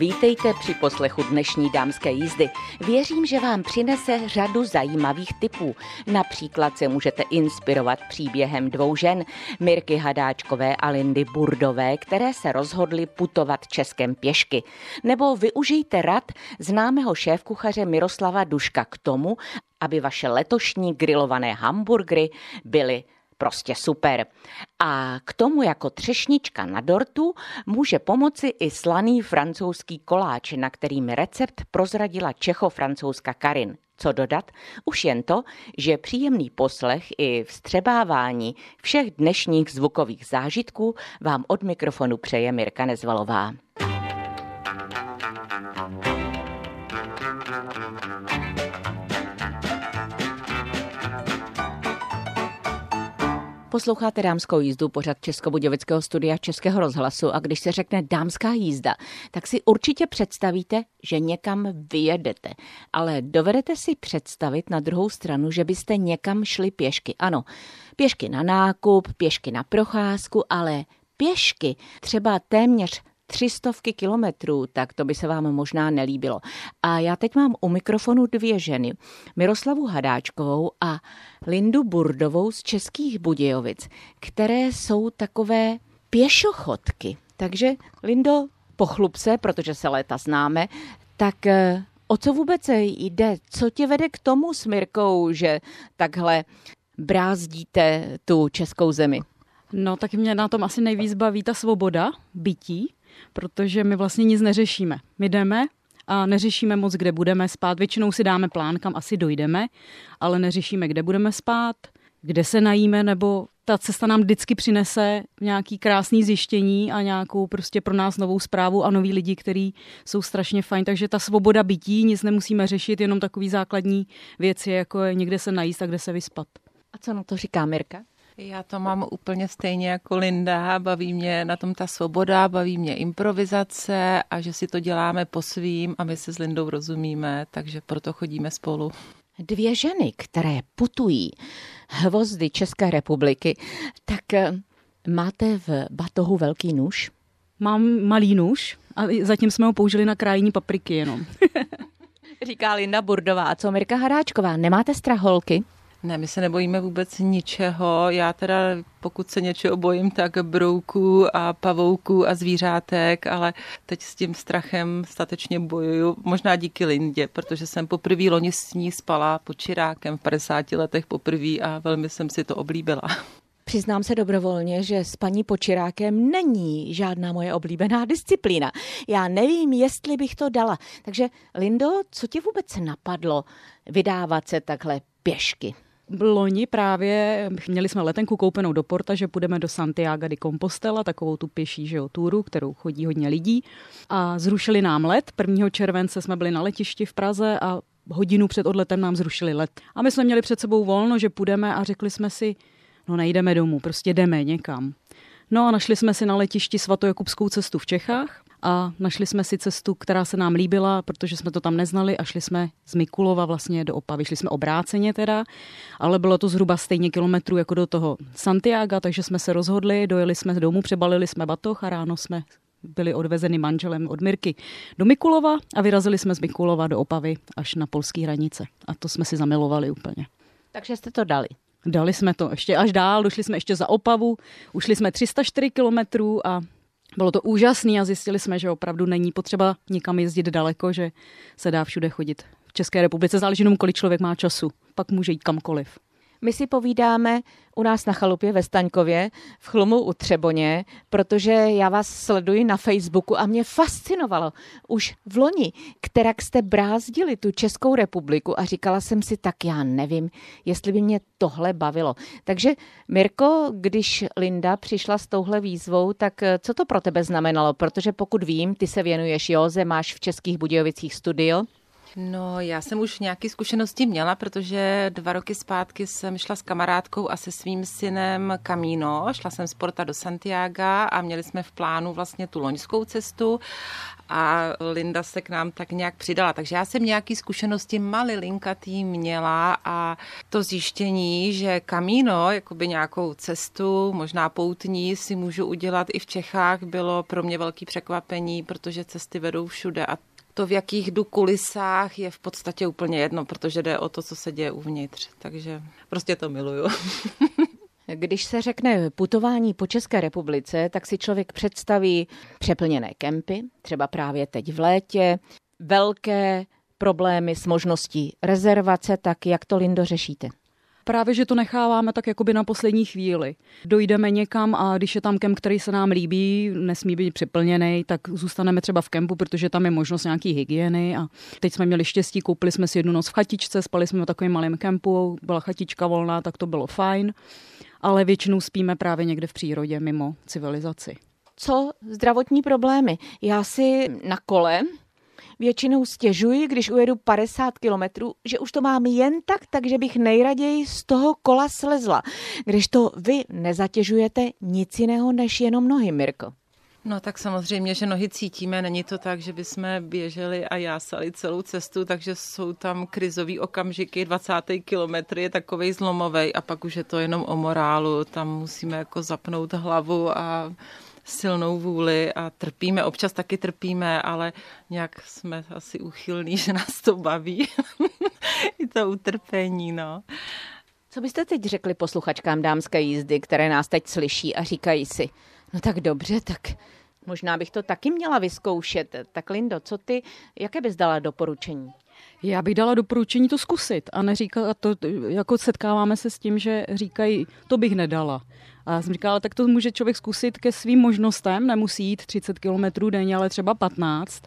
Vítejte při poslechu dnešní dámské jízdy. Věřím, že vám přinese řadu zajímavých typů. Například se můžete inspirovat příběhem dvou žen, Mirky Hadáčkové a Lindy Burdové, které se rozhodly putovat Českem pěšky. Nebo využijte rad známého šéfkuchaře Miroslava Duška k tomu, aby vaše letošní grilované hamburgery byly prostě super. A k tomu jako třešnička na dortu může pomoci i slaný francouzský koláč, na kterým recept prozradila čecho-francouzska Karin. Co dodat? Už jen to, že příjemný poslech i vstřebávání všech dnešních zvukových zážitků vám od mikrofonu přeje Mirka Nezvalová. Posloucháte dámskou jízdu, pořad Českobudějovického studia Českého rozhlasu a když se řekne dámská jízda, tak si určitě představíte, že někam vyjedete. Ale dovedete si představit na druhou stranu, že byste někam šli pěšky. Ano, pěšky na nákup, pěšky na procházku, ale pěšky třeba téměř třistovky kilometrů, tak to by se vám možná nelíbilo. A já teď mám u mikrofonu dvě ženy, Miroslavu Hadáčkovou a Lindu Burdovou z Českých Budějovic, které jsou takové pěšochodky. Takže Lindo, pochlup se, protože se léta známe, tak eh, o co vůbec jde? Co tě vede k tomu s Mirkou, že takhle brázdíte tu českou zemi? No tak mě na tom asi nejvíc baví ta svoboda bytí, protože my vlastně nic neřešíme. My jdeme a neřešíme moc, kde budeme spát. Většinou si dáme plán, kam asi dojdeme, ale neřešíme, kde budeme spát, kde se najíme, nebo ta cesta nám vždycky přinese nějaký krásný zjištění a nějakou prostě pro nás novou zprávu a noví lidi, kteří jsou strašně fajn. Takže ta svoboda bytí, nic nemusíme řešit, jenom takový základní věci, jako je někde se najíst a kde se vyspat. A co na to říká Mirka? Já to mám úplně stejně jako Linda. Baví mě na tom ta svoboda, baví mě improvizace a že si to děláme po svým a my se s Lindou rozumíme, takže proto chodíme spolu. Dvě ženy, které putují hvozdy České republiky, tak eh, máte v batohu velký nůž? Mám malý nůž a zatím jsme ho použili na krájení papriky jenom. Říká Linda Burdová. A co Mirka Haráčková, nemáte straholky? Ne, my se nebojíme vůbec ničeho. Já teda, pokud se něčeho bojím, tak brouků a pavouků a zvířátek, ale teď s tím strachem statečně bojuju. Možná díky Lindě, protože jsem poprvé loni s ní spala pod čirákem v 50 letech poprvé a velmi jsem si to oblíbila. Přiznám se dobrovolně, že s paní Počirákem není žádná moje oblíbená disciplína. Já nevím, jestli bych to dala. Takže, Lindo, co ti vůbec napadlo vydávat se takhle pěšky? Loni právě měli jsme letenku koupenou do Porta, že půjdeme do Santiago de Compostela, takovou tu pěší že jo, túru, kterou chodí hodně lidí. A zrušili nám let. 1. července jsme byli na letišti v Praze a hodinu před odletem nám zrušili let. A my jsme měli před sebou volno, že půjdeme a řekli jsme si, no nejdeme domů, prostě jdeme někam. No a našli jsme si na letišti svatojakubskou cestu v Čechách a našli jsme si cestu, která se nám líbila, protože jsme to tam neznali a šli jsme z Mikulova vlastně do Opavy. Šli jsme obráceně teda, ale bylo to zhruba stejně kilometrů jako do toho Santiago, takže jsme se rozhodli, dojeli jsme domů, přebalili jsme batoh a ráno jsme byli odvezeni manželem od Mirky do Mikulova a vyrazili jsme z Mikulova do Opavy až na polské hranice. A to jsme si zamilovali úplně. Takže jste to dali. Dali jsme to ještě až dál, došli jsme ještě za Opavu, ušli jsme 304 kilometrů a bylo to úžasné a zjistili jsme, že opravdu není potřeba nikam jezdit daleko, že se dá všude chodit. V České republice záleží jenom, kolik člověk má času. Pak může jít kamkoliv. My si povídáme u nás na chalupě ve Staňkově, v Chlumu u Třeboně, protože já vás sleduji na Facebooku a mě fascinovalo už v loni, kterak jste brázdili tu Českou republiku a říkala jsem si, tak já nevím, jestli by mě tohle bavilo. Takže Mirko, když Linda přišla s touhle výzvou, tak eh, co to pro tebe znamenalo? Protože pokud vím, ty se věnuješ józe, máš v Českých Budějovicích studio. No, já jsem už nějaké zkušenosti měla, protože dva roky zpátky jsem šla s kamarádkou a se svým synem Camino. Šla jsem z Porta do Santiago a měli jsme v plánu vlastně tu loňskou cestu a Linda se k nám tak nějak přidala. Takže já jsem nějaký zkušenosti malilinkatý měla a to zjištění, že Camino, jakoby nějakou cestu, možná poutní, si můžu udělat i v Čechách, bylo pro mě velký překvapení, protože cesty vedou všude a to, v jakých jdu kulisách, je v podstatě úplně jedno, protože jde o to, co se děje uvnitř. Takže prostě to miluju. Když se řekne putování po České republice, tak si člověk představí přeplněné kempy, třeba právě teď v létě, velké problémy s možností rezervace, tak jak to, Lindo, řešíte? Právě, že to necháváme tak jakoby na poslední chvíli. Dojdeme někam a když je tam kemp, který se nám líbí, nesmí být připlněný, tak zůstaneme třeba v kempu, protože tam je možnost nějaký hygieny. A teď jsme měli štěstí, koupili jsme si jednu noc v chatičce, spali jsme v takovém malém kempu, byla chatička volná, tak to bylo fajn. Ale většinou spíme právě někde v přírodě, mimo civilizaci. Co zdravotní problémy? Já si na kole většinou stěžuji, když ujedu 50 kilometrů, že už to mám jen tak, takže bych nejraději z toho kola slezla. Když to vy nezatěžujete nic jiného než jenom nohy, Mirko. No tak samozřejmě, že nohy cítíme, není to tak, že bychom běželi a jásali celou cestu, takže jsou tam krizový okamžiky, 20. kilometr je takovej zlomovej a pak už je to jenom o morálu, tam musíme jako zapnout hlavu a silnou vůli a trpíme, občas taky trpíme, ale nějak jsme asi uchylní, že nás to baví. I to utrpení, no. Co byste teď řekli posluchačkám dámské jízdy, které nás teď slyší a říkají si, no tak dobře, tak možná bych to taky měla vyzkoušet. Tak Lindo, co ty, jaké bys dala doporučení? Já bych dala doporučení to zkusit a neříkat to, jako setkáváme se s tím, že říkají, to bych nedala. A jsem říkala, tak to může člověk zkusit ke svým možnostem, nemusí jít 30 km denně, ale třeba 15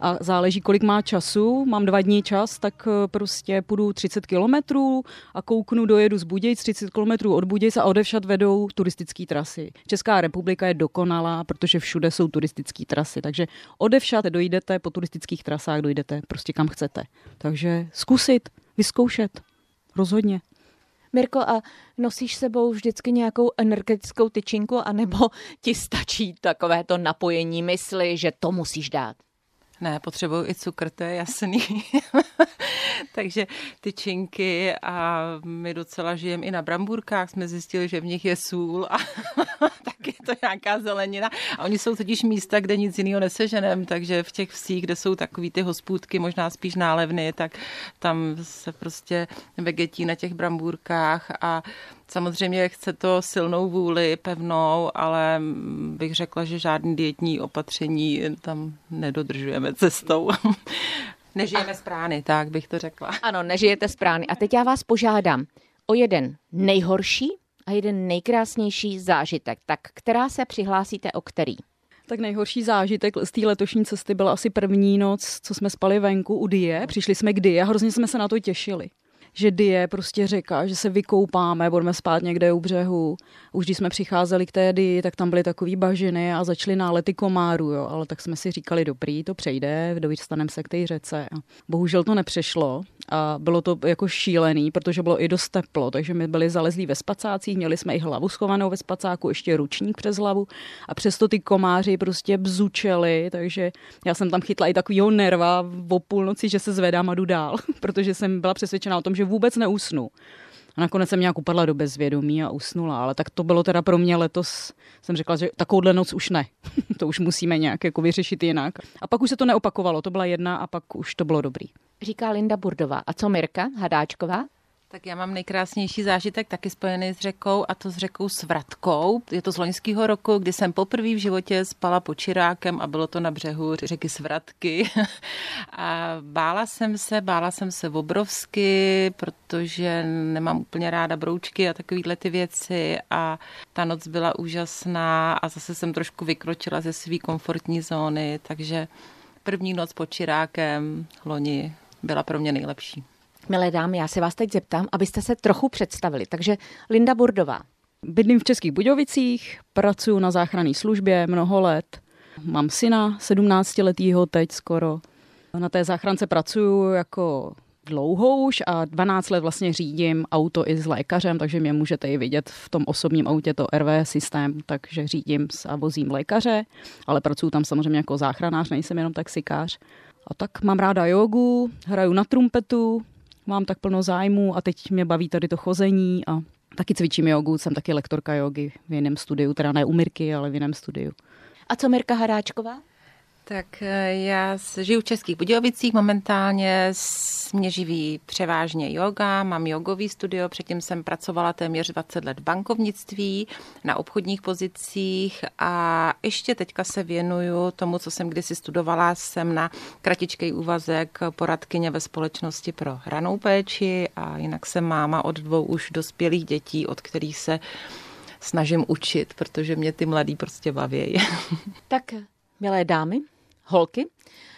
a záleží, kolik má času. Mám dva dní čas, tak eh, prostě půjdu 30 kilometrů a kouknu, dojedu z Budějc, 30 kilometrů od Budějc a odevšat vedou turistické trasy. Česká republika je dokonalá, protože všude jsou turistické trasy, takže odevšat dojdete po turistických trasách, dojdete prostě kam chcete. Takže zkusit, vyzkoušet, rozhodně. Mirko, a nosíš sebou vždycky nějakou energetickou tyčinku, anebo ti stačí takové to napojení mysli, že to musíš dát? Ne, potřebuju i cukr, to je jasný. Takže ty činky a my docela žijeme i na bramburkách, jsme zjistili, že v nich je sůl a tak je to nějaká zelenina. A oni jsou totiž místa, kde nic jiného neseženem, takže v těch vsích, kde jsou takový ty hospůdky, možná spíš nálevny, tak tam se prostě vegetí na těch bramburkách a Samozřejmě chce to silnou vůli, pevnou, ale bych řekla, že žádný dietní opatření tam nedodržujeme cestou. Nežijeme z prány, tak bych to řekla. Ano, nežijete z prány. A teď já vás požádám o jeden nejhorší a jeden nejkrásnější zážitek. Tak která se přihlásíte o který? Tak nejhorší zážitek z té letošní cesty byla asi první noc, co jsme spali venku u Die. Přišli jsme k Die a hrozně jsme se na to těšili že Die prostě řeka, že se vykoupáme, budeme spát někde u břehu. Už když jsme přicházeli k té Die, tak tam byly takové bažiny a začaly nálety komáru, jo. ale tak jsme si říkali, dobrý, to přejde, dostaneme se k té řece. A bohužel to nepřešlo a bylo to jako šílený, protože bylo i dost teplo, takže my byli zalezlí ve spacácích, měli jsme i hlavu schovanou ve spacáku, ještě ručník přes hlavu a přesto ty komáři prostě bzučeli, takže já jsem tam chytla i takovýho nerva o půlnoci, že se zvedám a jdu dál, protože jsem byla přesvědčena o tom, že vůbec neusnu. A nakonec jsem nějak upadla do bezvědomí a usnula, ale tak to bylo teda pro mě letos, jsem řekla, že takovouhle noc už ne. to už musíme nějak jako vyřešit jinak. A pak už se to neopakovalo, to byla jedna a pak už to bylo dobrý. Říká Linda Burdová. A co Mirka Hadáčková? Tak já mám nejkrásnější zážitek taky spojený s řekou a to s řekou Svratkou. Je to z loňského roku, kdy jsem poprvé v životě spala pod Čirákem a bylo to na břehu řeky Svratky. a bála jsem se, bála jsem se obrovsky, protože nemám úplně ráda broučky a takovéhle ty věci a ta noc byla úžasná a zase jsem trošku vykročila ze své komfortní zóny, takže první noc pod Čirákem loni byla pro mě nejlepší. Milé dámy, já se vás teď zeptám, abyste se trochu představili. Takže Linda Burdová. Bydlím v Českých Budějovicích, pracuji na záchranné službě mnoho let. Mám syna, 17 letýho teď skoro. Na té záchrance pracuju jako dlouho už a 12 let vlastně řídím auto i s lékařem, takže mě můžete i vidět v tom osobním autě to RV systém, takže řídím a vozím lékaře, ale pracuji tam samozřejmě jako záchranář, nejsem jenom taxikář. A tak mám ráda jogu, hraju na trumpetu, mám tak plno zájmu a teď mě baví tady to chození a taky cvičím jogu, jsem taky lektorka jogy v jiném studiu, teda ne u Mirky, ale v jiném studiu. A co Mirka Haráčková? Tak eh, já žiju v Českých Budějovicích, momentálně mě živí převážně yoga, mám jogový studio, předtím jsem pracovala téměř 20 let v bankovnictví, na obchodních pozicích a ještě teďka se věnuju tomu, co jsem kdysi studovala, jsem na kratičkej úvazek poradkyně ve společnosti pro hranou péči a jinak jsem máma od dvou už dospělých dětí, od kterých se snažím učit, protože mě ty mladí prostě baví. Tak, milé dámy, holky,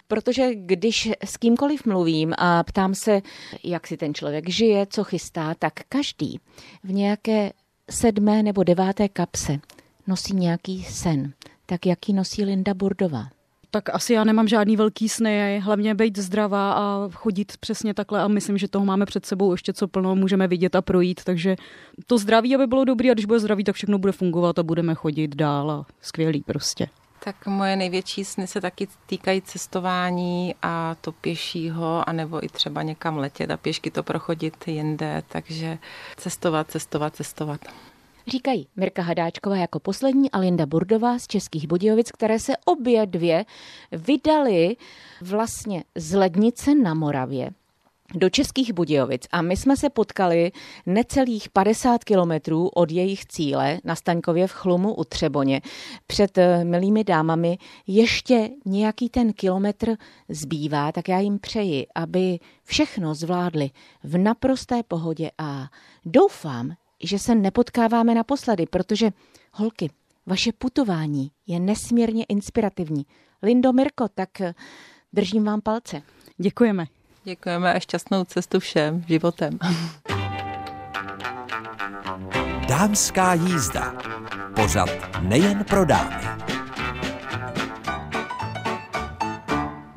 protože když s kýmkoliv mluvím a ptám se, jak si ten člověk žije, co chystá, tak každý v nějaké sedmé nebo deváté kapse nosí nějaký sen. Tak jaký nosí Linda Burdová? Tak asi já nemám žádný velký sny, hlavně být zdravá a chodit přesně takhle a myslím, že toho máme před sebou ještě co plno, můžeme vidět a projít, takže to zdraví, aby bylo dobrý a když bude zdraví, tak všechno bude fungovat a budeme chodit dál a skvělý prostě. Tak moje největší sny se taky týkají cestování a to pěšího, anebo i třeba někam letět a pěšky to prochodit jinde, takže cestovat, cestovat, cestovat. Říkají Mirka Hadáčková jako poslední a Linda Burdová z Českých Budějovic, které se obě dvě vydali vlastně z Lednice na Moravě do Českých Budějovic a my jsme se potkali necelých 50 kilometrů od jejich cíle na Staňkově v Chlumu u Třeboně. Před eh, milými dámami ještě nějaký ten kilometr zbývá, tak já jim přeji, aby všechno zvládli v naprosté pohodě a doufám, že se nepotkáváme naposledy, protože holky, vaše putování je nesmírně inspirativní. Lindo Mirko, tak eh, držím vám palce. Děkujeme. Děkujeme a šťastnou cestu všem životem. Dámská jízda. Pořad nejen pro dámy.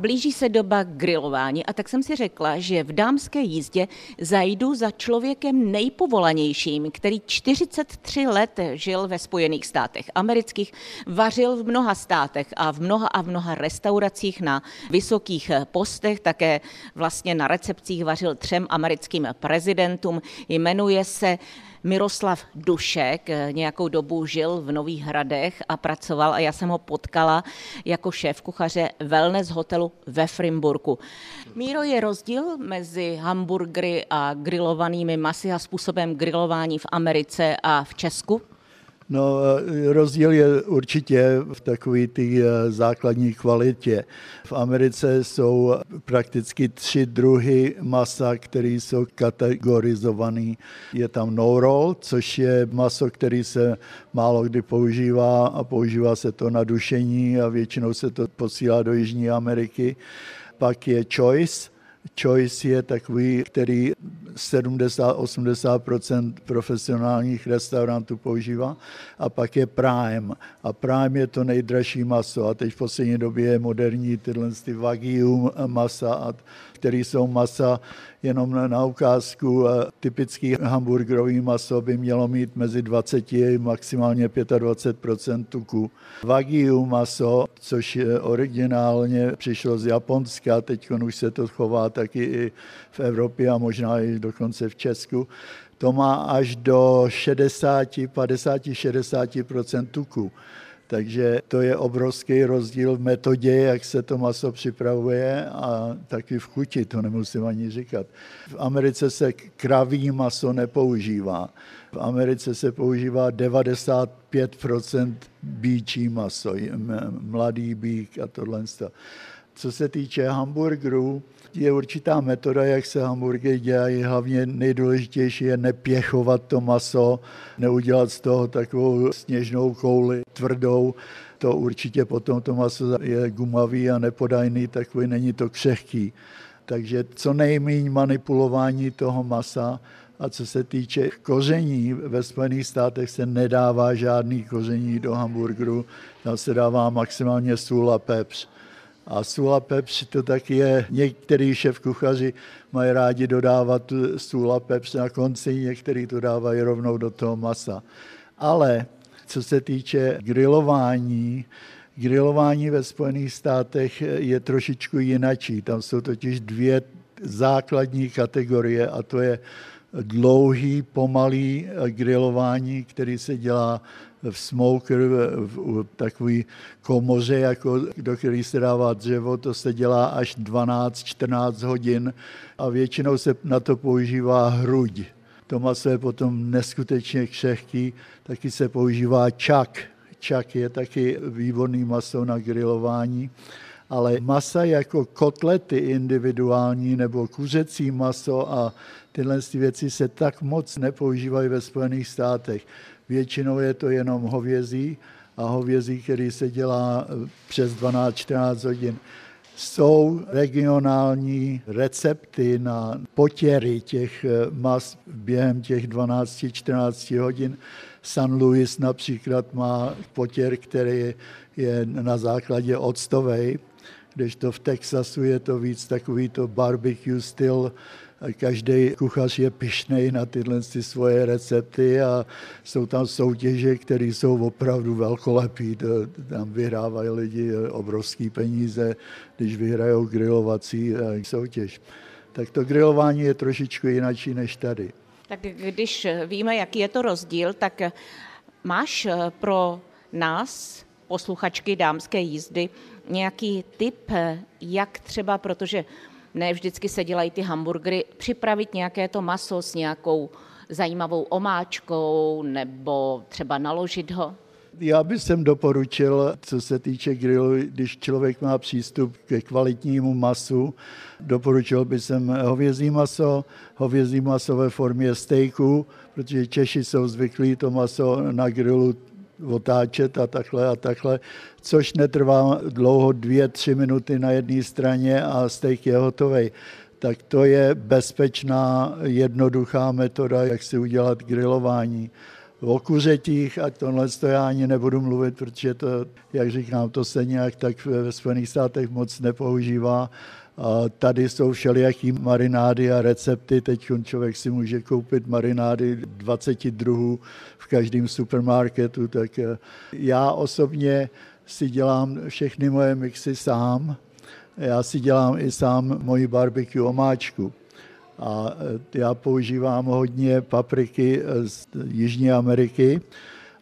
Blíží se doba grilování a tak jsem si řekla, že v dámské jízdě zajdu za člověkem nejpovolanějším, který 43 let žil ve Spojených státech amerických, vařil v mnoha státech a v mnoha a v mnoha restauracích na vysokých postech, také vlastně na recepcích vařil třem americkým prezidentům. Jmenuje se Miroslav Dušek nějakou dobu žil v Nových Hradech a pracoval a já jsem ho potkala jako šéf kuchaře wellness hotelu ve Frimburku. Míro, je rozdíl mezi hamburgery a grilovanými masy a způsobem grilování v Americe a v Česku? No, rozdíl je určitě v takové ty eh, základní kvalitě. V Americe jsou prakticky tři druhy masa, které jsou kategorizované. Je tam no roll, což je maso, který se málo kdy používá a používá se to na dušení a většinou se to posílá do Jižní Ameriky. Pak je choice, Choice je takový, který 70-80% profesionálních restaurantů používá. A pak je Prime. A Prime je to nejdražší maso. A teď v poslední době je moderní tyhle ty Wagyu masa, a, který jsou masa jenom na ukázku. Typický hamburgerový maso by mělo mít mezi 20 a maximálně 25% tuku. Wagyu maso, což originálně přišlo z Japonska, teď už se to chová taky i v Evropě a možná i dokonce v Česku, to má až do 60, 50, 60% tuku. Takže to je obrovský rozdíl v metodě, jak se to maso připravuje a taky v chuti, to nemusím ani říkat. V Americe se kraví maso nepoužívá. V Americe se používá 95% bíčí maso, mladý bík a tohle. Co se týče hamburgerů, je určitá metoda, jak se hamburgery dělají. Hlavně nejdůležitější je nepěchovat to maso, neudělat z toho takovou sněžnou kouli tvrdou. To určitě potom to maso je gumavý a nepodajný, takový není to křehký. Takže co nejméně manipulování toho masa, a co se týče koření, ve Spojených státech se nedává žádný koření do hamburgeru, tam se dává maximálně sůl a pepř A sůl a pepř to tak je, některý šéf kuchaři mají rádi dodávat sůl a pepř na konci, některý to dávají rovnou do toho masa. Ale co se týče grilování, grilování ve Spojených státech je trošičku jinačí. Tam jsou totiž dvě základní kategorie a to je dlouhý, pomalý grilování, který se dělá v smoker, v takový komoře, jako, do který se dává dřevo, to se dělá až 12-14 hodin a většinou se na to používá hruď. To maso je potom neskutečně křehký, taky se používá čak. Čak je taky výborný maso na grilování ale masa jako kotlety individuální nebo kuřecí maso a tyhle věci se tak moc nepoužívají ve Spojených státech. Většinou je to jenom hovězí a hovězí, který se dělá eh, přes 12-14 hodin. Jsou regionální recepty na potěry těch eh, mas během těch 12-14 hodin. San Luis například má potěr, který je na základě octovej, kdežto v Texasu je to víc takový to barbecue styl, každý kuchař je pišnej na tyhle svoje recepty a jsou tam soutěže, které jsou opravdu velkolepý. Tam vyhrávají lidi obrovský peníze, když vyhrajou grilovací eh, soutěž. Tak to grilování je trošičku jinačí než tady. Tak když víme, jaký je to rozdíl, tak máš pro nás, posluchačky dámské jízdy, nějaký tip, jak třeba, protože ne vždycky se dělají ty hamburgery, připravit nějaké to maso s nějakou zajímavou omáčkou nebo třeba naložit ho? Já bych sem doporučil, co se týče grilu, když člověk má přístup ke kvalitnímu masu, doporučil bych sem hovězí maso, hovězí maso ve formě stejku, protože Češi jsou zvyklí to maso na grilu otáčet a takhle a takhle, což netrvá dlouho, dvě, tři minuty na jedné straně a steak je hotový. Tak to je bezpečná, jednoduchá metoda, jak si udělat grilování. O kuřetích, a tohle to já ani nebudu mluvit, protože to, jak říkám, to se nějak tak ve Spojených státech moc nepoužívá a tady jsou všelijaký marinády a recepty. Teď člověk si může koupit marinády 20 druhů v každém supermarketu. Tak eh, já osobně si dělám všechny moje mixy sám. Já si dělám i sám moji barbecue omáčku. A eh, já používám hodně papriky z Jižní Ameriky.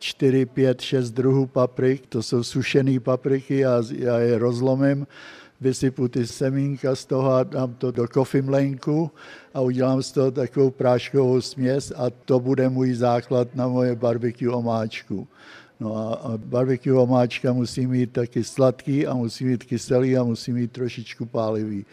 4, 5, 6 druhů paprik, to jsou sušené papriky, já, já je rozlomím vysypu ty semínka z toho a dám to do kofimlenku a udělám z toho takovou práškovou směs a to bude můj základ na moje barbecue omáčku. No a, barbecue omáčka musí mít taky sladký a musí mít kyselý a musí mít trošičku pálivý.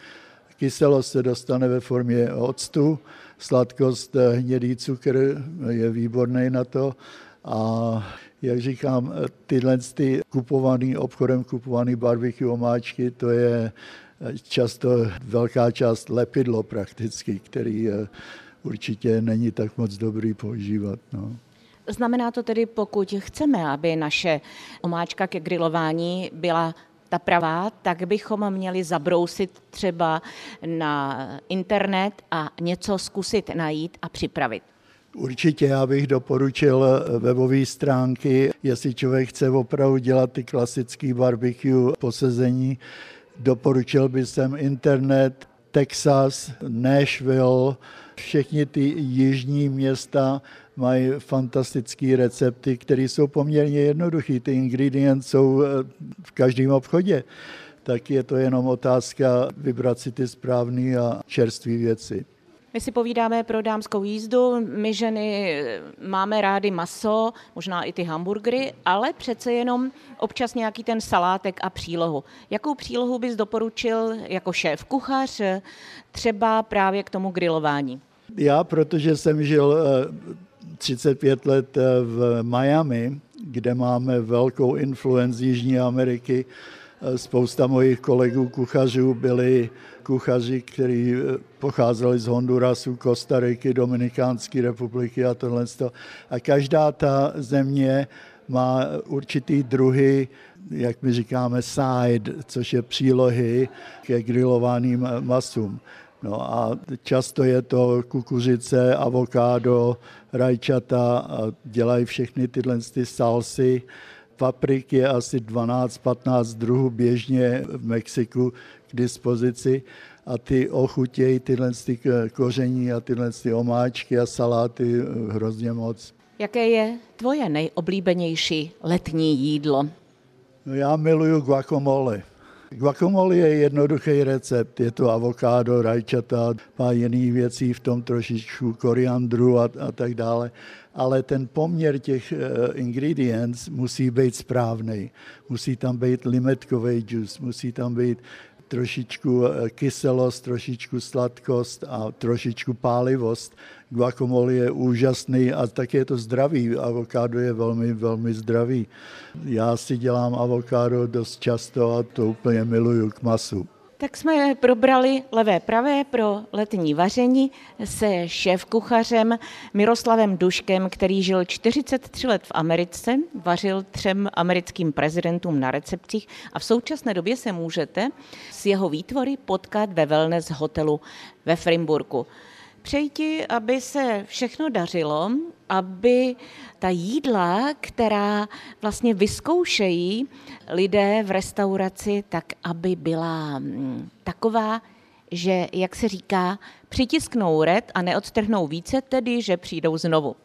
Kyselost se dostane ve formě octu, sladkost eh, hnědý cukr je výborný na to a jak říkám, tyhle ty kupovaný, obchodem kupovaný barbecue omáčky, to je často velká část lepidlo prakticky, který určitě není tak moc dobrý používat. No. Znamená to tedy, pokud chceme, aby naše omáčka ke grilování byla ta pravá, tak bychom měli zabrousit třeba na internet a něco zkusit najít a připravit. Určitě já bych doporučil webové stránky, jestli člověk chce opravdu dělat ty klasické barbecue posezení, doporučil bych sem internet, Texas, Nashville, všechny ty jižní města mají fantastické recepty, které jsou poměrně jednoduché. Ty ingredients jsou eh, v každém obchodě. Tak je to jenom otázka vybrat si ty správné a čerstvé věci. My si povídáme pro dámskou jízdu, my ženy máme rády maso, možná i ty hamburgery, ale přece jenom občas nějaký ten salátek a přílohu. Jakou přílohu bys doporučil jako šéf kuchař třeba právě k tomu grilování? Já, protože jsem žil 35 eh, let eh, v Miami, kde máme velkou influenci Jižní Ameriky, eh, spousta mojich kolegů kuchařů byli kuchaři, kteří eh, pocházeli z Hondurasu, Kostariky, Dominikánské republiky a tohle. A každá ta země má určitý druhy, jak my říkáme, side, což je přílohy ke grilovaným masům. No a často je to kukuřice, avokádo, rajčata a dělají všechny tyhle ty salsy. Paprik je asi 12-15 druhů běžně v Mexiku k dispozici a ty ochutějí tyhle ty koření a tyhle ty omáčky a saláty hrozně moc. Jaké je tvoje nejoblíbenější letní jídlo? No já miluju guacamole. Guacamole je jednoduchý recept. Je to avokádo, rajčata, pár jiných věcí, v tom trošičku koriandru a, a tak dále. Ale ten poměr těch uh, ingredients musí být správný. Musí tam být limetkový džus, musí tam být trošičku eh, kyselost, trošičku sladkost a trošičku pálivost. Guacamole je úžasný a také je to zdravý. Avokádo je velmi, velmi zdravý. Já si dělám avokádo dost často a to úplně miluju k masu. Tak jsme probrali levé pravé pro letní vaření se šéf-kuchařem Miroslavem Duškem, který žil 43 let v Americe, vařil třem americkým prezidentům na recepcích a v současné době se můžete s jeho výtvory potkat ve wellness hotelu ve Frimburku. Přeji ti, aby se všechno dařilo, aby ta jídla, která vlastně vyzkoušejí lidé v restauraci, tak aby byla mm, taková, že, jak se říká, přitisknou red a neodtrhnou více, tedy, že přijdou znovu.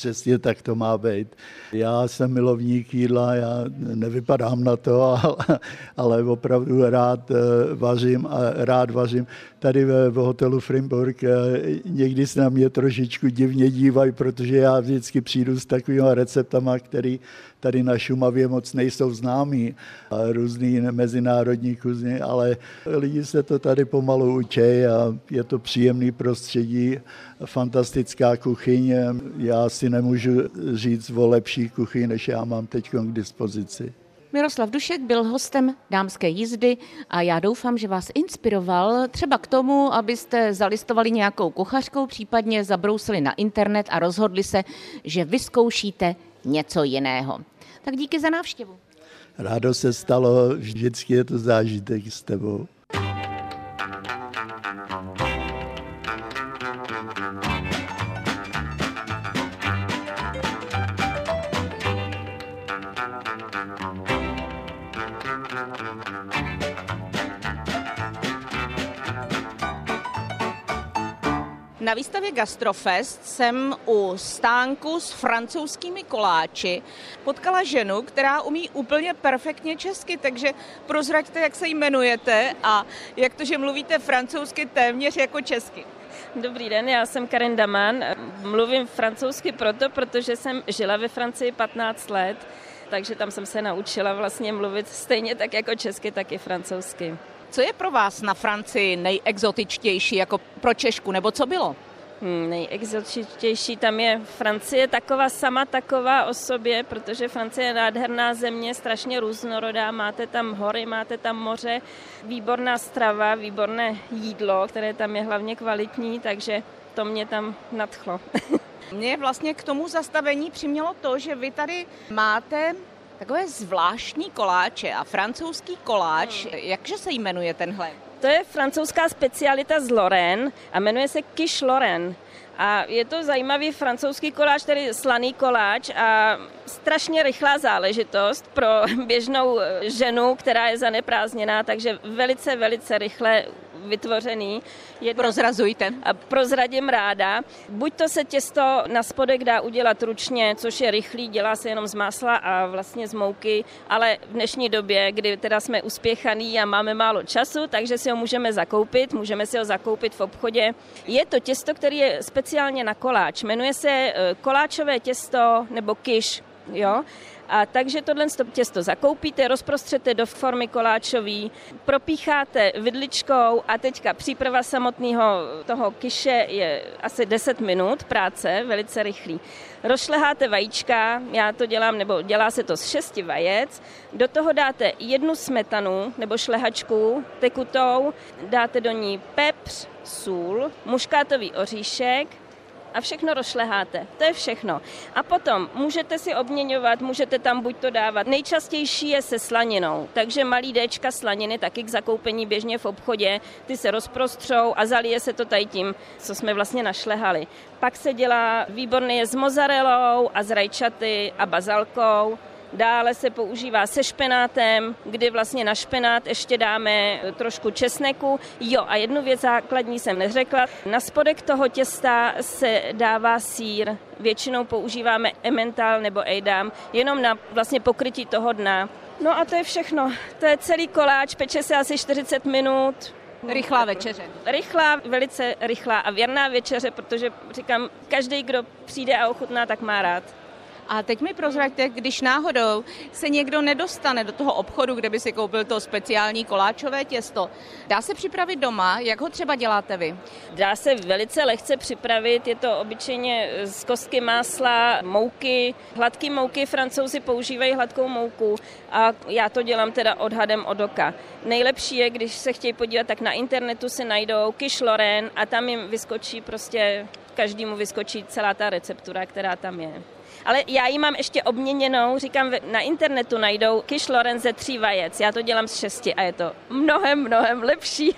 Přesně tak to má být. Já jsem milovník jídla, já nevypadám na to, ale, ale opravdu rád eh, vařím a rád vařím. Tady ve, v hotelu Frimburg eh, někdy se na mě trošičku divně dívají, protože já vždycky přijdu s takovými receptama, který tady na Šumavě moc nejsou známí, různý mezinárodní kuzni, ale lidi se to tady pomalu učí a je to příjemný prostředí, fantastická kuchyň. Já si nemůžu říct o lepší kuchyni, než já mám teď k dispozici. Miroslav Dušek byl hostem dámské jízdy a já doufám, že vás inspiroval třeba k tomu, abyste zalistovali nějakou kuchařkou, případně zabrousili na internet a rozhodli se, že vyzkoušíte něco jiného. Tak díky za návštěvu. Rádo se stalo, vždycky je to zážitek s tebou. Na výstavě Gastrofest jsem u stánku s francouzskými koláči potkala ženu, která umí úplně perfektně česky, takže prozraďte, jak se jmenujete a jak to, že mluvíte francouzsky téměř jako česky. Dobrý den, já jsem Karin Daman. Mluvím francouzsky proto, protože jsem žila ve Francii 15 let, takže tam jsem se naučila vlastně mluvit stejně tak jako česky, tak i francouzsky. Co je pro vás na Francii nejexotičtější jako pro Češku, nebo co bylo? Hmm, nejexotičtější tam je Francie taková sama taková o sobě, protože Francie je nádherná země, strašně různorodá, máte tam hory, máte tam moře, výborná strava, výborné jídlo, které tam je hlavně kvalitní, takže to mě tam nadchlo. Mě vlastně k tomu zastavení přimělo to, že vy tady máte takové zvláštní koláče a francouzský koláč, hmm. jakže se jmenuje tenhle? To je francouzská specialita z Lorraine a jmenuje se Quiche Lorraine. A je to zajímavý francouzský koláč, tedy slaný koláč a strašně rychlá záležitost pro běžnou ženu, která je zaneprázdněná, takže velice, velice rychle vytvořený. Jedna, Prozrazujte. A prozradím ráda. Buď to se těsto na spodek dá udělat ručně, což je rychlý, dělá se jenom z másla a vlastně z mouky, ale v dnešní době, kdy teda jsme uspěchaný a máme málo času, takže si ho můžeme zakoupit, můžeme si ho zakoupit v obchodě. Je to těsto, který je speciálně na koláč. Jmenuje se eh, koláčové těsto nebo kiš, jo. A takže tohle těsto zakoupíte, rozprostřete do formy koláčový, propícháte vidličkou a teďka příprava samotného toho kyše je asi 10 minut práce, velice rychlý. Rozšleháte vajíčka, já to dělám, nebo dělá se to z šesti vajec, do toho dáte jednu smetanu nebo šlehačku tekutou, dáte do ní pepř, sůl, muškátový oříšek, a všechno rozšleháte. To je všechno. A potom můžete si obměňovat, můžete tam buď to dávat. Nejčastější je se slaninou, takže malý Dčka slaniny taky k zakoupení běžně v obchodě, ty se rozprostřou a zalije se to tady tím, co jsme vlastně našlehali. Pak se dělá výborně s mozzarellou a s rajčaty a bazalkou. Dále se používá se špenátem, kdy vlastně na špenát ještě dáme trošku česneku. Jo, a jednu věc základní jsem neřekla. Na spodek toho těsta se dává sír. Většinou používáme emmental nebo ejdam, jenom na vlastně pokrytí toho dna. No a to je všechno. To je celý koláč, peče se asi 40 minut. Rychlá večeře. Rychlá, velice rychlá a věrná večeře, protože říkám, každý, kdo přijde a ochutná, tak má rád. A teď mi prozraďte, když náhodou se někdo nedostane do toho obchodu, kde by si koupil to speciální koláčové těsto, dá se připravit doma? Jak ho třeba děláte vy? Dá se velice lehce připravit, je to obyčejně z kostky másla, mouky, hladké mouky, francouzi používají hladkou mouku a já to dělám teda odhadem od oka. Nejlepší je, když se chtějí podívat, tak na internetu si najdou Kiš Loren a tam jim vyskočí prostě, každému vyskočí celá ta receptura, která tam je. Ale já ji mám ještě obměněnou, říkám, na internetu najdou Kiš Lorenze tří vajec, já to dělám z šesti a je to mnohem, mnohem lepší.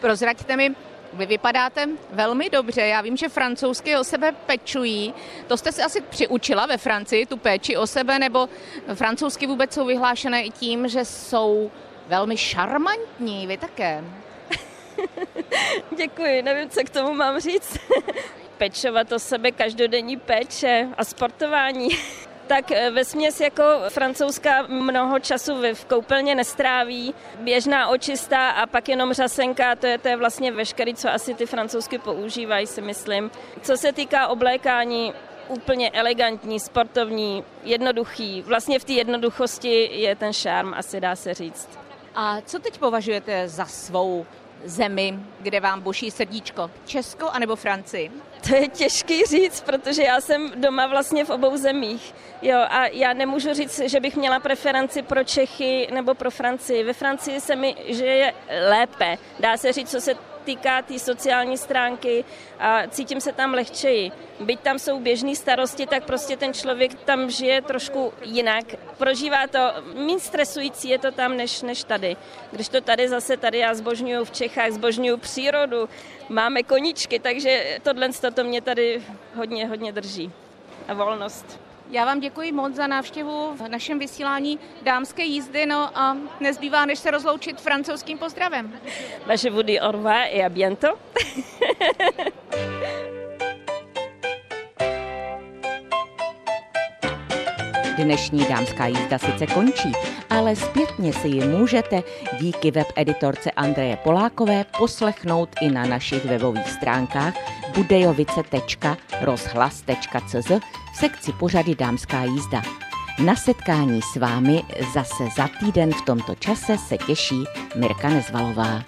Prozraďte mi, vy vypadáte velmi dobře. Já vím, že francouzsky o sebe pečují. To jste si asi přiučila ve Francii, tu péči o sebe, nebo francouzsky vůbec jsou vyhlášené i tím, že jsou velmi šarmantní. Vy také. Děkuji, nevím, co k tomu mám říct pečovat o sebe, každodenní péče a sportování. tak eh, ve směs jako francouzská mnoho času v koupelně nestráví, běžná očista a pak jenom řasenka, to je, to je vlastně veškerý, co asi ty francouzsky používají, si myslím. Co se týká oblékání, úplně elegantní, sportovní, jednoduchý. Vlastně v té jednoduchosti je ten šarm, asi dá se říct. A co teď považujete za svou zemi, kde vám buší srdíčko? Česko anebo Francii? To je těžký říct, protože já jsem doma vlastně v obou zemích. Jo, a já nemůžu říct, že bych měla preferenci pro Čechy nebo pro Francii. Ve Francii se mi že je lépe. Dá se říct, co se týká té tý sociální stránky a cítím se tam lehčeji. Byť tam jsou běžné starosti, tak prostě ten člověk tam žije trošku jinak. Prožívá to, méně stresující je to tam než, než tady. Když to tady zase, tady já zbožňuju v Čechách, zbožňuju přírodu, máme koníčky, takže tohle to mě tady hodně, hodně drží. A volnost. Já vám děkuji moc za návštěvu v našem vysílání dámské jízdy, no a nezbývá, než se rozloučit francouzským pozdravem. Vaše vody orva et a bientôt. Dnešní dámská jízda sice končí, ale zpětně si ji můžete díky webeditorce Andreje Polákové poslechnout i na našich webových stránkách budejovice.rozhlas.cz sekci pořady Dámská jízda. Na setkání s vámi zase za týden v tomto čase se těší Mirka Nezvalová.